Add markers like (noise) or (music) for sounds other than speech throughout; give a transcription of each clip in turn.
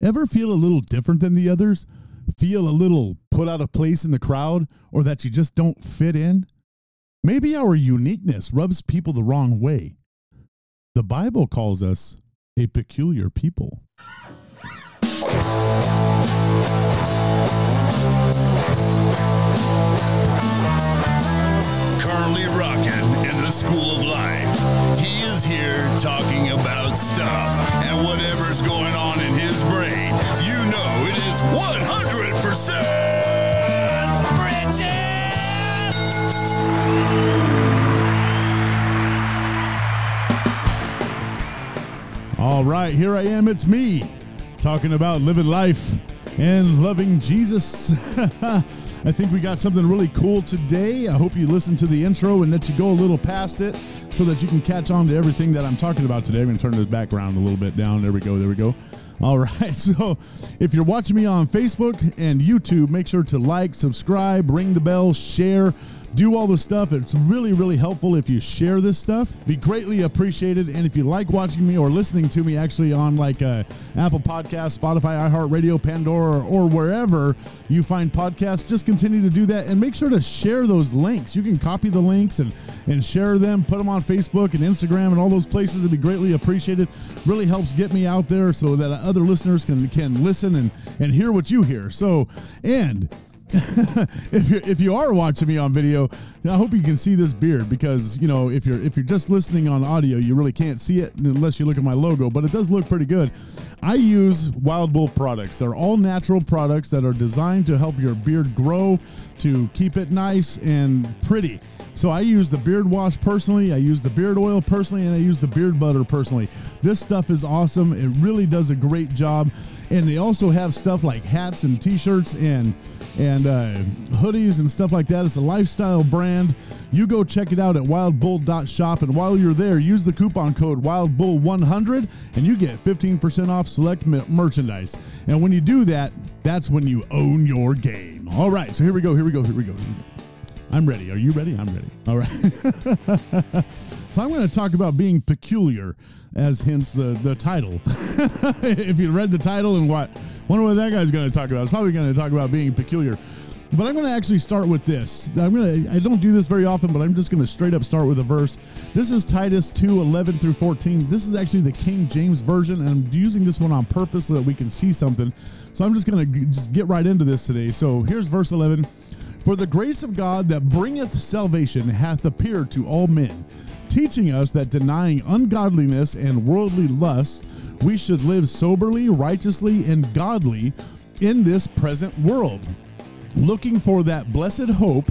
Ever feel a little different than the others? Feel a little put out of place in the crowd or that you just don't fit in? Maybe our uniqueness rubs people the wrong way. The Bible calls us a peculiar people. Currently rocking in the school of life. He is here talking about stuff and whatever's going on in his brain. All right, here I am. It's me talking about living life and loving Jesus. (laughs) I think we got something really cool today. I hope you listen to the intro and that you go a little past it so that you can catch on to everything that I'm talking about today. I'm going to turn the background a little bit down. There we go. There we go. All right. (laughs) So if you're watching me on Facebook and YouTube, make sure to like, subscribe, ring the bell, share do all the stuff. It's really, really helpful if you share this stuff. Be greatly appreciated. And if you like watching me or listening to me actually on like uh, Apple Podcast, Spotify, iHeartRadio, Pandora, or wherever you find podcasts, just continue to do that and make sure to share those links. You can copy the links and, and share them, put them on Facebook and Instagram and all those places. It'd be greatly appreciated. Really helps get me out there so that other listeners can, can listen and, and hear what you hear. So, and (laughs) if you if you are watching me on video, I hope you can see this beard because you know if you're if you're just listening on audio, you really can't see it unless you look at my logo. But it does look pretty good. I use Wild Bull products. They're all natural products that are designed to help your beard grow, to keep it nice and pretty. So I use the beard wash personally, I use the beard oil personally, and I use the beard butter personally. This stuff is awesome. It really does a great job. And they also have stuff like hats and t-shirts and and uh, hoodies and stuff like that. It's a lifestyle brand. You go check it out at wildbull.shop. And while you're there, use the coupon code WildBull100 and you get 15% off select merchandise. And when you do that, that's when you own your game. All right, so here we go, here we go, here we go. Here we go. I'm ready. Are you ready? I'm ready. All right. (laughs) so I'm going to talk about being peculiar, as hence the the title. (laughs) if you read the title and what Wonder what that guy's going to talk about. It's probably going to talk about being peculiar. But I'm going to actually start with this. I'm going to I don't do this very often, but I'm just going to straight up start with a verse. This is Titus 2, 11 through 14. This is actually the King James version, and I'm using this one on purpose so that we can see something. So I'm just going to just get right into this today. So here's verse 11. For the grace of God that bringeth salvation hath appeared to all men, teaching us that denying ungodliness and worldly lusts, we should live soberly, righteously, and godly in this present world, looking for that blessed hope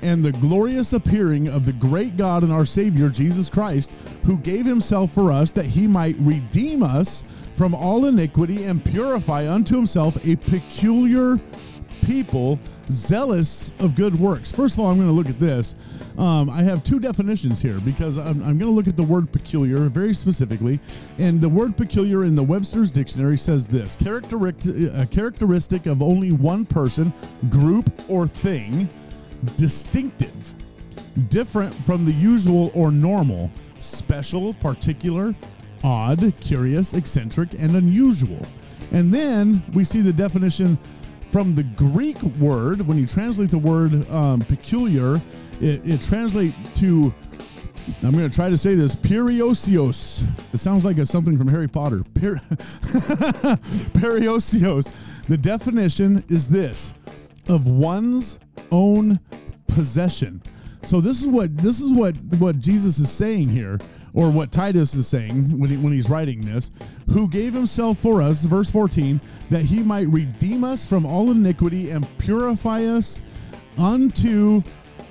and the glorious appearing of the great God and our Savior, Jesus Christ, who gave himself for us that he might redeem us from all iniquity and purify unto himself a peculiar people zealous of good works. First of all, I'm going to look at this. Um, I have two definitions here because I'm, I'm going to look at the word peculiar very specifically. And the word peculiar in the Webster's Dictionary says this characteristic, a characteristic of only one person, group, or thing, distinctive, different from the usual or normal, special, particular, odd, curious, eccentric, and unusual. And then we see the definition from the Greek word, when you translate the word um, peculiar, it, it translates to, I'm going to try to say this, periousios. It sounds like a, something from Harry Potter. Per- (laughs) periousios. The definition is this of one's own possession. So this is what this is what what Jesus is saying here or what Titus is saying when, he, when he's writing this, who gave himself for us, verse 14, that he might redeem us from all iniquity and purify us unto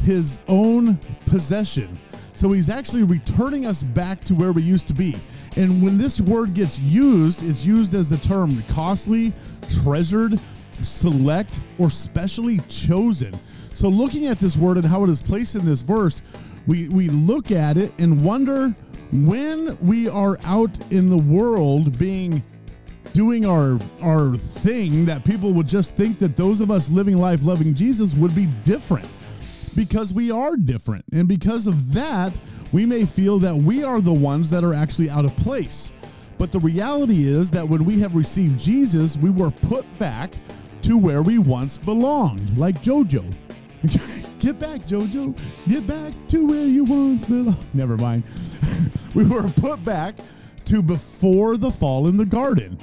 his own possession. So he's actually returning us back to where we used to be. And when this word gets used, it's used as the term costly, treasured, select, or specially chosen. So looking at this word and how it is placed in this verse, we, we look at it and wonder when we are out in the world being doing our our thing that people would just think that those of us living life loving Jesus would be different. Because we are different. And because of that we may feel that we are the ones that are actually out of place. But the reality is that when we have received Jesus, we were put back to where we once belonged, like JoJo. (laughs) Get back, JoJo. Get back to where you once belonged. (laughs) Never mind. (laughs) we were put back to before the fall in the garden.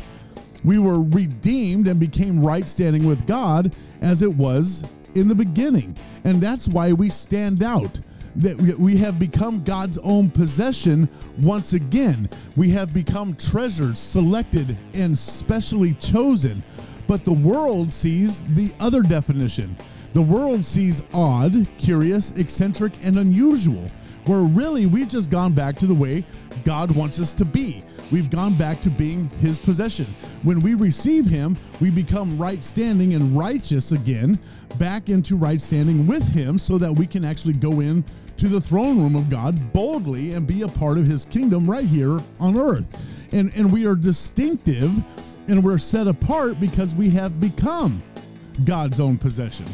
We were redeemed and became right standing with God as it was in the beginning. And that's why we stand out that we have become God's own possession once again. We have become treasured, selected, and specially chosen. But the world sees the other definition. The world sees odd, curious, eccentric, and unusual, where really we've just gone back to the way God wants us to be. We've gone back to being His possession. When we receive Him, we become right standing and righteous again, back into right standing with Him, so that we can actually go in to the throne room of God boldly and be a part of his kingdom right here on earth. And, and we are distinctive and we're set apart because we have become God's own possession.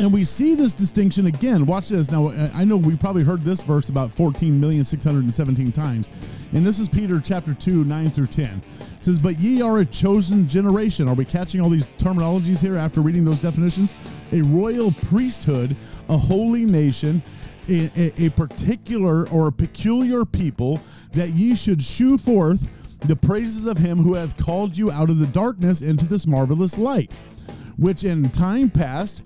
And we see this distinction again. Watch this. Now, uh, I know we probably heard this verse about 14,617 times. And this is Peter chapter 2, 9 through 10. It says, But ye are a chosen generation. Are we catching all these terminologies here after reading those definitions? A royal priesthood, a holy nation, a, a, particular or a peculiar people, that ye should shew forth the praises of him who hath called you out of the darkness into this marvelous light, which in time past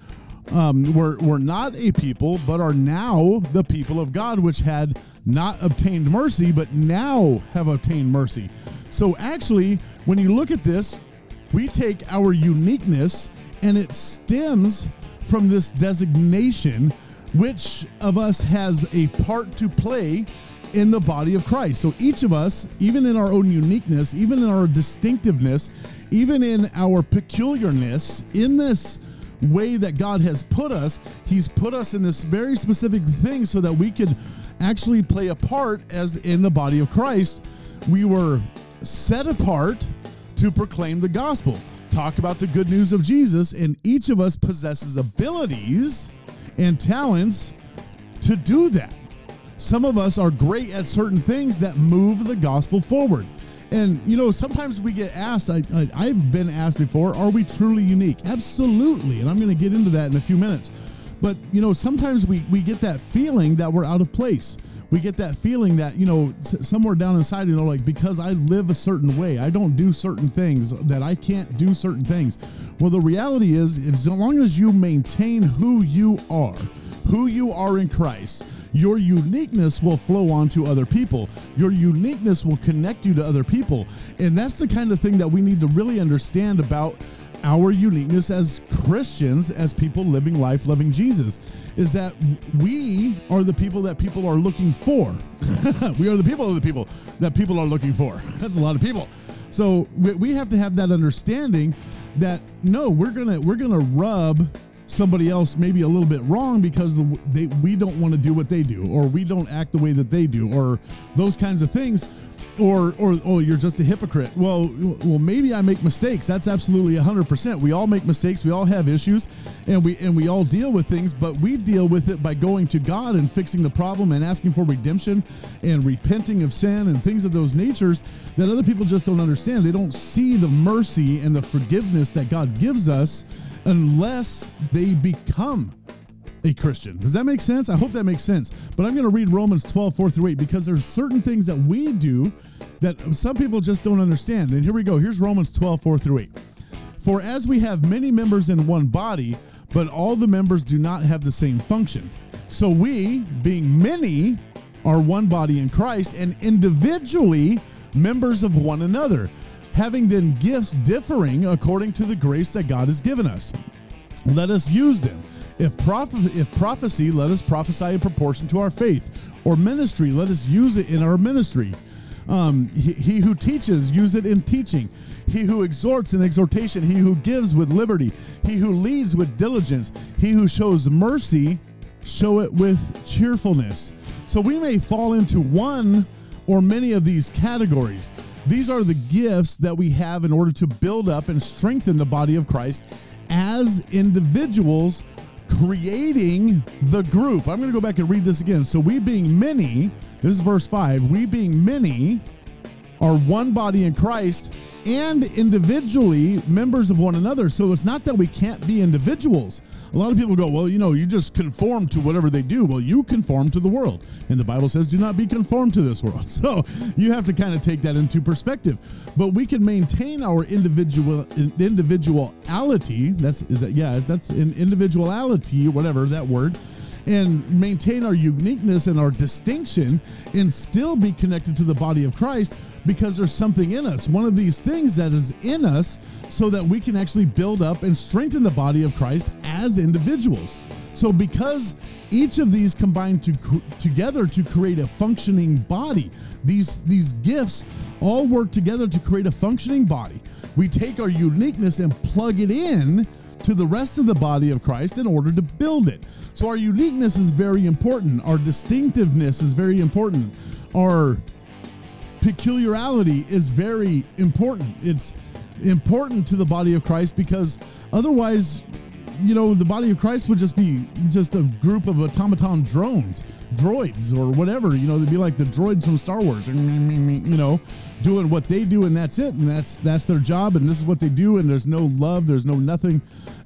um, were, were not a people, but are now the people of God, which had not obtained mercy, but now have obtained mercy. So actually, when you look at this, we take our uniqueness and it stems from this designation which of us has a part to play in the body of Christ. So each of us, even in our own uniqueness, even in our distinctiveness, even in our peculiarness, in this way that God has put us, He's put us in this very specific thing so that we could actually play a part as in the body of Christ. We were set apart to proclaim the gospel, talk about the good news of Jesus, and each of us possesses abilities and talents to do that. Some of us are great at certain things that move the gospel forward. And, you know, sometimes we get asked, I, I, have been asked before, are we truly unique? Absolutely. And I'm going to get into that in a few minutes. But, you know, sometimes we, we get that feeling that we're out of place. We get that feeling that, you know, somewhere down inside, you know, like because I live a certain way, I don't do certain things, that I can't do certain things. Well, the reality is, as long as you maintain who you are, who you are in Christ, your uniqueness will flow on to other people. Your uniqueness will connect you to other people. And that's the kind of thing that we need to really understand about our uniqueness as Christians, as people living life, loving Jesus, is that we are the people that people are looking for. (laughs) we are the people of the people that people are looking for. (laughs) That's a lot of people. So we have to have that understanding that no, we're gonna we're gonna rub somebody else maybe a little bit wrong because the, they, we don't want to do what they do or we don't act the way that they do or those kinds of things or or oh you're just a hypocrite. Well well maybe i make mistakes. That's absolutely 100% we all make mistakes. We all have issues and we and we all deal with things but we deal with it by going to god and fixing the problem and asking for redemption and repenting of sin and things of those natures that other people just don't understand. They don't see the mercy and the forgiveness that god gives us unless they become a Christian. Does that make sense? I hope that makes sense. But I'm going to read Romans 12, 4 through 8, because there's certain things that we do that some people just don't understand. And here we go. Here's Romans 12, 4 through 8. For as we have many members in one body, but all the members do not have the same function. So we, being many, are one body in Christ and individually members of one another, having then gifts differing according to the grace that God has given us. Let us use them. If, if prophecy, let us prophesy in proportion to our faith. Or ministry, let us use it in our ministry. Um, he, he who teaches, use it in teaching. He who exhorts in exhortation. He who gives with liberty. He who leads with diligence. He who shows mercy, show it with cheerfulness. So we may fall into one or many of these categories. These are the gifts that we have in order to build up and strengthen the body of Christ as individuals creating the group. I'm going to go back and read this again. So, we being many, this is verse 5, we being many are one body in Christ and individually members of one another. So it's not that we can't be individuals. A lot of people go, well, you know, you just conform to whatever they do. Well, you conform to the world. And the Bible says, do not be conformed to this world. (laughs) So you have to kind of take that into perspective. But we can maintain our individual individuality. That's is that yeah, that's an individuality, whatever that word and maintain our uniqueness and our distinction and still be connected to the body of Christ because there's something in us. One of these things that is in us so that we can actually build up and strengthen the body of Christ as individuals. So because each of these combine to together to create a functioning body, these these gifts all work together to create a functioning body. We take our uniqueness and plug it in to the rest of the body of Christ in order to build it. So our uniqueness is very important. Our distinctiveness is very important. Our peculiarity is very important. It's important to the body of Christ because otherwise, you know, the body of Christ would just be just a group of automaton drones, droids, or whatever. You know, they'd be like the droids from Star Wars, you know, doing what they do, and that's it, and that's that's their job, and this is what they do, and there's no love, there's no nothing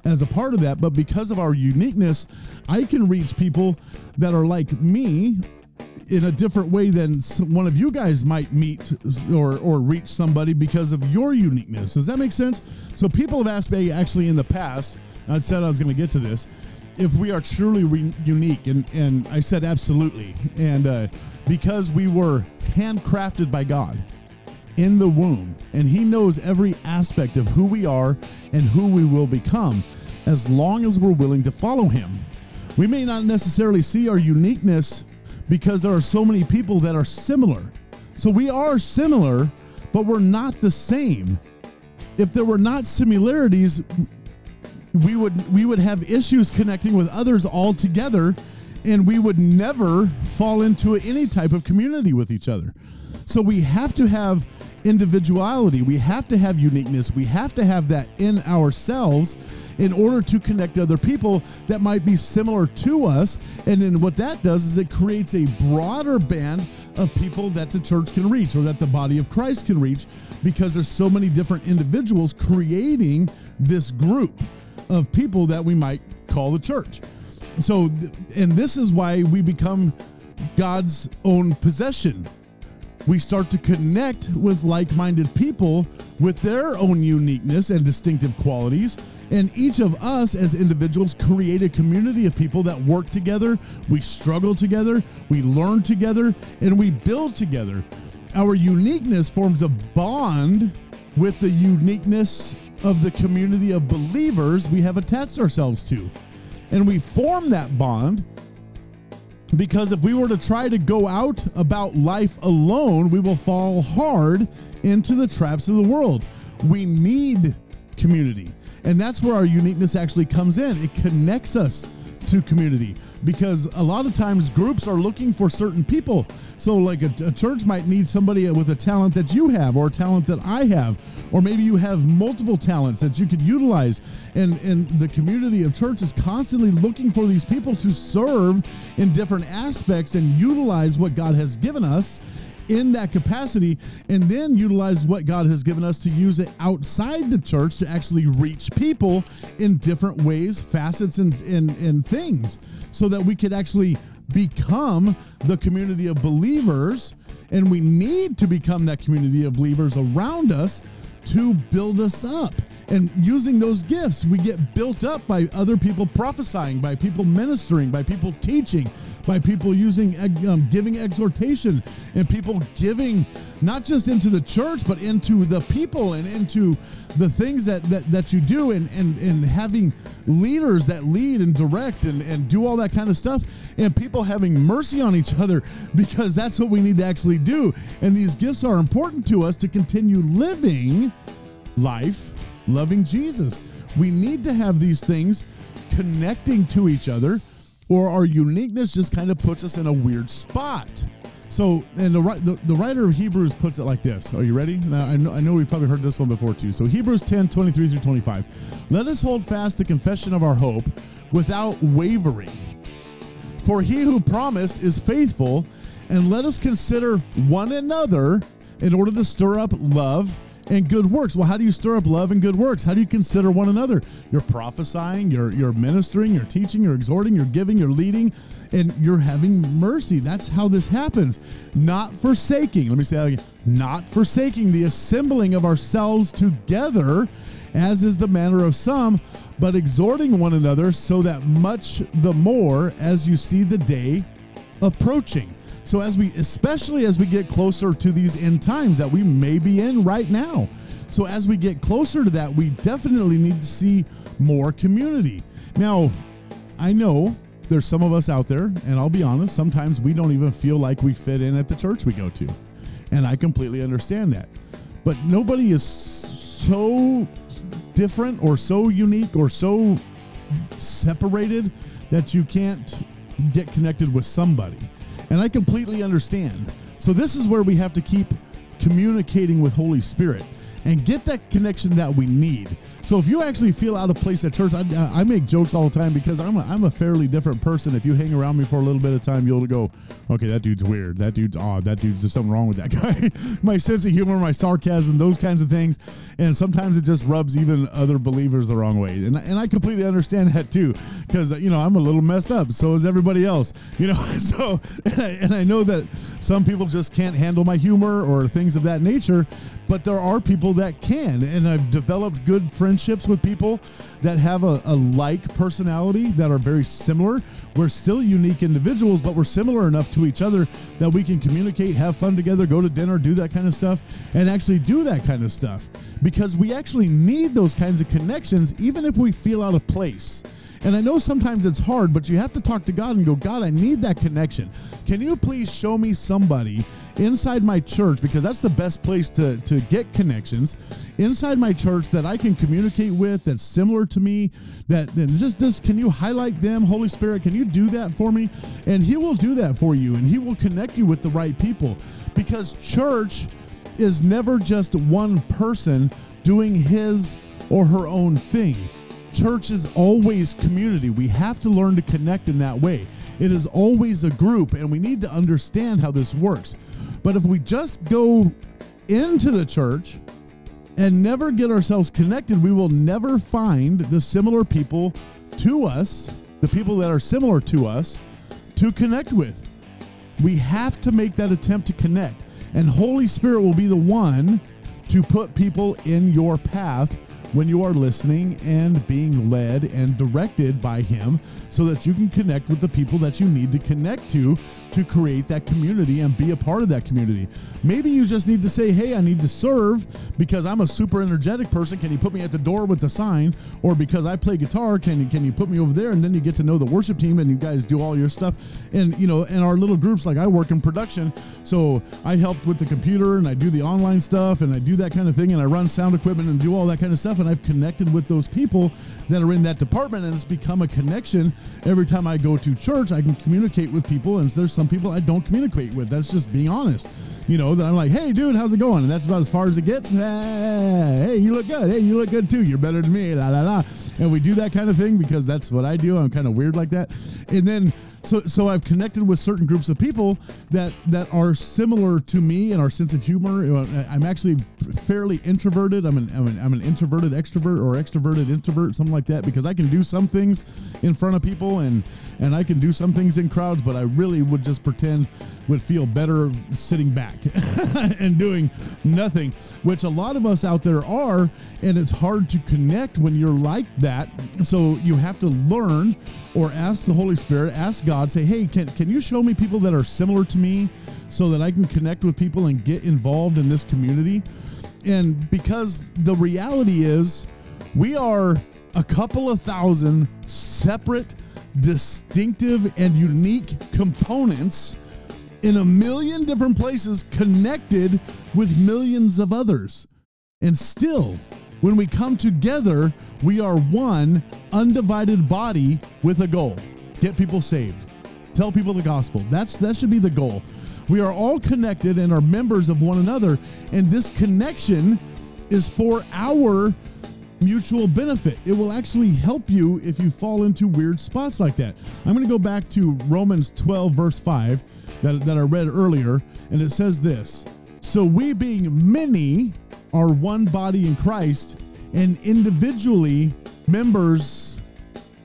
as a part of that. But because of our uniqueness, I can reach people that are like me in a different way than one of you guys might meet or or reach somebody because of your uniqueness. Does that make sense? So people have asked me actually in the past. I said I was going to get to this. If we are truly re- unique, and and I said absolutely, and uh, because we were handcrafted by God in the womb, and He knows every aspect of who we are and who we will become, as long as we're willing to follow Him. We may not necessarily see our uniqueness because there are so many people that are similar. So we are similar, but we're not the same. If there were not similarities, we would we would have issues connecting with others altogether and we would never fall into any type of community with each other. So we have to have individuality. We have to have uniqueness. We have to have that in ourselves in order to connect other people that might be similar to us. And then what that does is it creates a broader band of people that the church can reach or that the body of Christ can reach because there's so many different individuals creating this group of people that we might call the church. So, and this is why we become God's own possession. We start to connect with like minded people with their own uniqueness and distinctive qualities and each of us as individuals create a community of people that work together, we struggle together, we learn together, and we build together. Our uniqueness forms a bond with the uniqueness of the community of believers we have attached ourselves to. And we form that bond because if we were to try to go out about life alone, we will fall hard into the traps of the world. We need community. And that's where our uniqueness actually comes in. It connects us to community because a lot of times groups are looking for certain people. So, like a, a, church might need somebody with a talent that you have, or a talent that I have, or maybe you have multiple talents that you could utilize. And, and the community of church is constantly looking for these people to serve in different aspects and utilize what God has given us in that capacity and then utilize what God has given us to use it outside the church to actually reach people in different ways, facets, and, and, and things so that we could actually become the community of believers. And we need to become that community of believers around us to build us up. And using those gifts, we get built up by other people prophesying, by people ministering, by people teaching, by people using um, giving exhortation and people giving not just into the church but into the people and into the things that that, that you do and, and and having leaders that lead and direct and, and do all that kind of stuff and people having mercy on each other because that's what we need to actually do. And these gifts are important to us to continue living life loving jesus. We need to have these things connecting to each other or our uniqueness just kind of puts us in a weird spot. So, and the, the, the writer of Hebrews puts it like this. Are you ready? Now, I know, I know we've probably heard this one before too. So, Hebrews 10 23 through 25. Let us hold fast the confession of our hope without wavering. For he who promised is faithful, and let us consider one another in order to stir up love and good works. Well, how do you stir up love and good works? How do you consider one another? You're prophesying, you're you're ministering, you're teaching, you're exhorting, you're giving, you're leading, and you're having mercy. That's how this happens. Not forsaking. Let me say that again. Not forsaking the assembling of ourselves together, as is the manner of some, but exhorting one another so that much the more as you see the day approaching. So as we especially as we get closer to these end times that we may be in right now. So as we get closer to that, we definitely need to see more community. Now, I know there's some of us out there, and I'll be honest, sometimes we don't even feel like we fit in at the church we go to. And I completely understand that. But nobody is so different or so unique or so separated that you can't get connected with somebody. And I completely understand. So this is where we have to keep communicating with Holy Spirit and get that connection that we need. So if you actually feel out of place at church, I, I make jokes all the time because I'm a, I'm a fairly different person. If you hang around me for a little bit of time, you'll go, okay, that dude's weird. That dude's odd. That dude's there's something wrong with that (laughs) guy. my sense of humor, my sarcasm, those kinds of things, and sometimes it just rubs even other believers the wrong way. And and I completely understand that too because you know I'm a little messed up. So is everybody else. You know, (laughs) so and I, and I know that some people just can't handle my humor or things of that nature but there are people that can and i've developed good friendships with people that have a, a, like personality that are very similar. We're still unique individuals but we're similar enough to each other that we can communicate have fun together go to dinner do that kind of stuff and actually do that kind of stuff. Because we actually need those kinds of connections even if we feel out of place. And I know sometimes it's hard, but you have to talk to God and go, God, I need that connection. Can you please show me somebody inside my church because that's the best place to, to get connections inside my church that I can communicate with that's similar to me that then just just can you highlight them? Holy Spirit can you do that for me? And he will do that for you and he will connect you with the right people. Because church is never just one person doing his or her own thing. Church is always community. We have to learn to connect in that way. It is always a group and we need to understand how this works but if we just go into the church and never get ourselves connected, we will never find the similar people to us, the people that are similar to us, to connect with. We have to make that attempt to connect. And Holy Spirit will be the one to put people in your path when you are listening and being led and directed by Him so that you can connect with the people that you need to connect to to create that community and be a part of that community. Maybe you just need to say, hey, I need to serve because I'm a super energetic person. Can you put me at the door with the sign? Or because I play guitar, can you, can you put me over there? And then you get to know the worship team and you guys do all your stuff. And, you know, in our little groups, like I work in production. So I help with the computer and I do the online stuff and I do that kind of thing and I run sound equipment and do all that kind of stuff. And I've connected with those people that are in that department and it's become a connection. Every time I go to church, I can communicate with people and there's some people I don't communicate with. That's just being honest. You know, that I'm like, hey, dude, how's it going? And that's about as far as it gets. Hey, you look good. Hey, you look good too. You're better than me. La, la, la. And we do that kind of thing because that's what I do. I'm kind of weird like that. And then so so I've connected with certain groups of people that that are similar to me and our sense of humor. I'm actually fairly introverted. I'm an, I'm an I'm an introverted extrovert or extroverted introvert, something like that, because I can do some things in front of people and and I can do some things in crowds, but I really would just pretend would feel better sitting back (laughs) and doing nothing, which a lot of us out there are, and it's hard to connect when you're like that. So you have to learn or ask the Holy Spirit, ask God, say, hey, can, can you show me people that are similar to me so that I can connect with people and get involved in this community? And because the reality is, we are a couple of thousand separate, distinctive, and unique components in a million different places connected with millions of others. And still, when we come together, we are one undivided body with a goal get people saved, tell people the gospel. That's, that should be the goal. We are all connected and are members of one another, and this connection is for our mutual benefit. It will actually help you if you fall into weird spots like that. I'm going to go back to Romans 12, verse 5, that, that I read earlier, and it says this So we being many are one body in Christ and individually members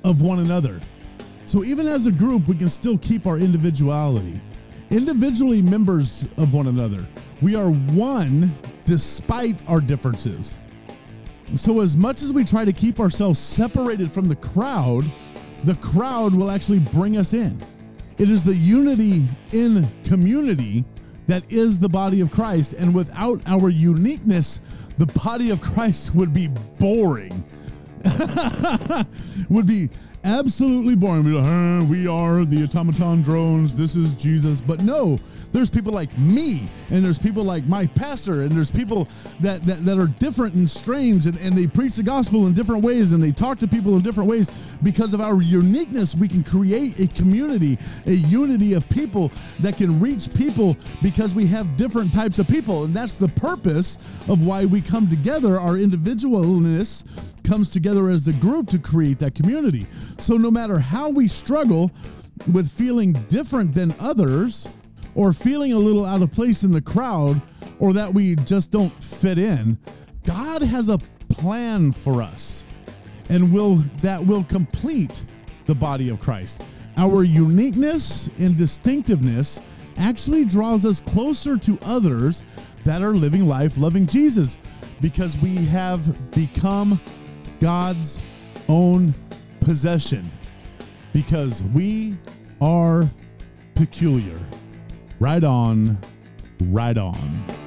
of one another. So even as a group, we can still keep our individuality. Individually members of one another. We are one despite our differences. So as much as we try to keep ourselves separated from the crowd, the crowd will actually bring us in. It is the unity in community that is the body of Christ. And without our uniqueness, the body of Christ would be boring. (laughs) would be absolutely boring. We are the automaton drones. This is Jesus. But no, there's people like me, and there's people like my pastor, and there's people that, that, that are different and strange, and, and they preach the gospel in different ways, and they talk to people in different ways. Because of our uniqueness, we can create a community, a unity of people that can reach people because we have different types of people. And that's the purpose of why we come together. Our individualness comes together as a group to create that community. So no matter how we struggle with feeling different than others, or feeling a little out of place in the crowd or that we just don't fit in, God has a plan for us and will that will complete the body of Christ. Our uniqueness and distinctiveness actually draws us closer to others that are living life loving Jesus because we have become God's own possession because we are peculiar. Right on, right on.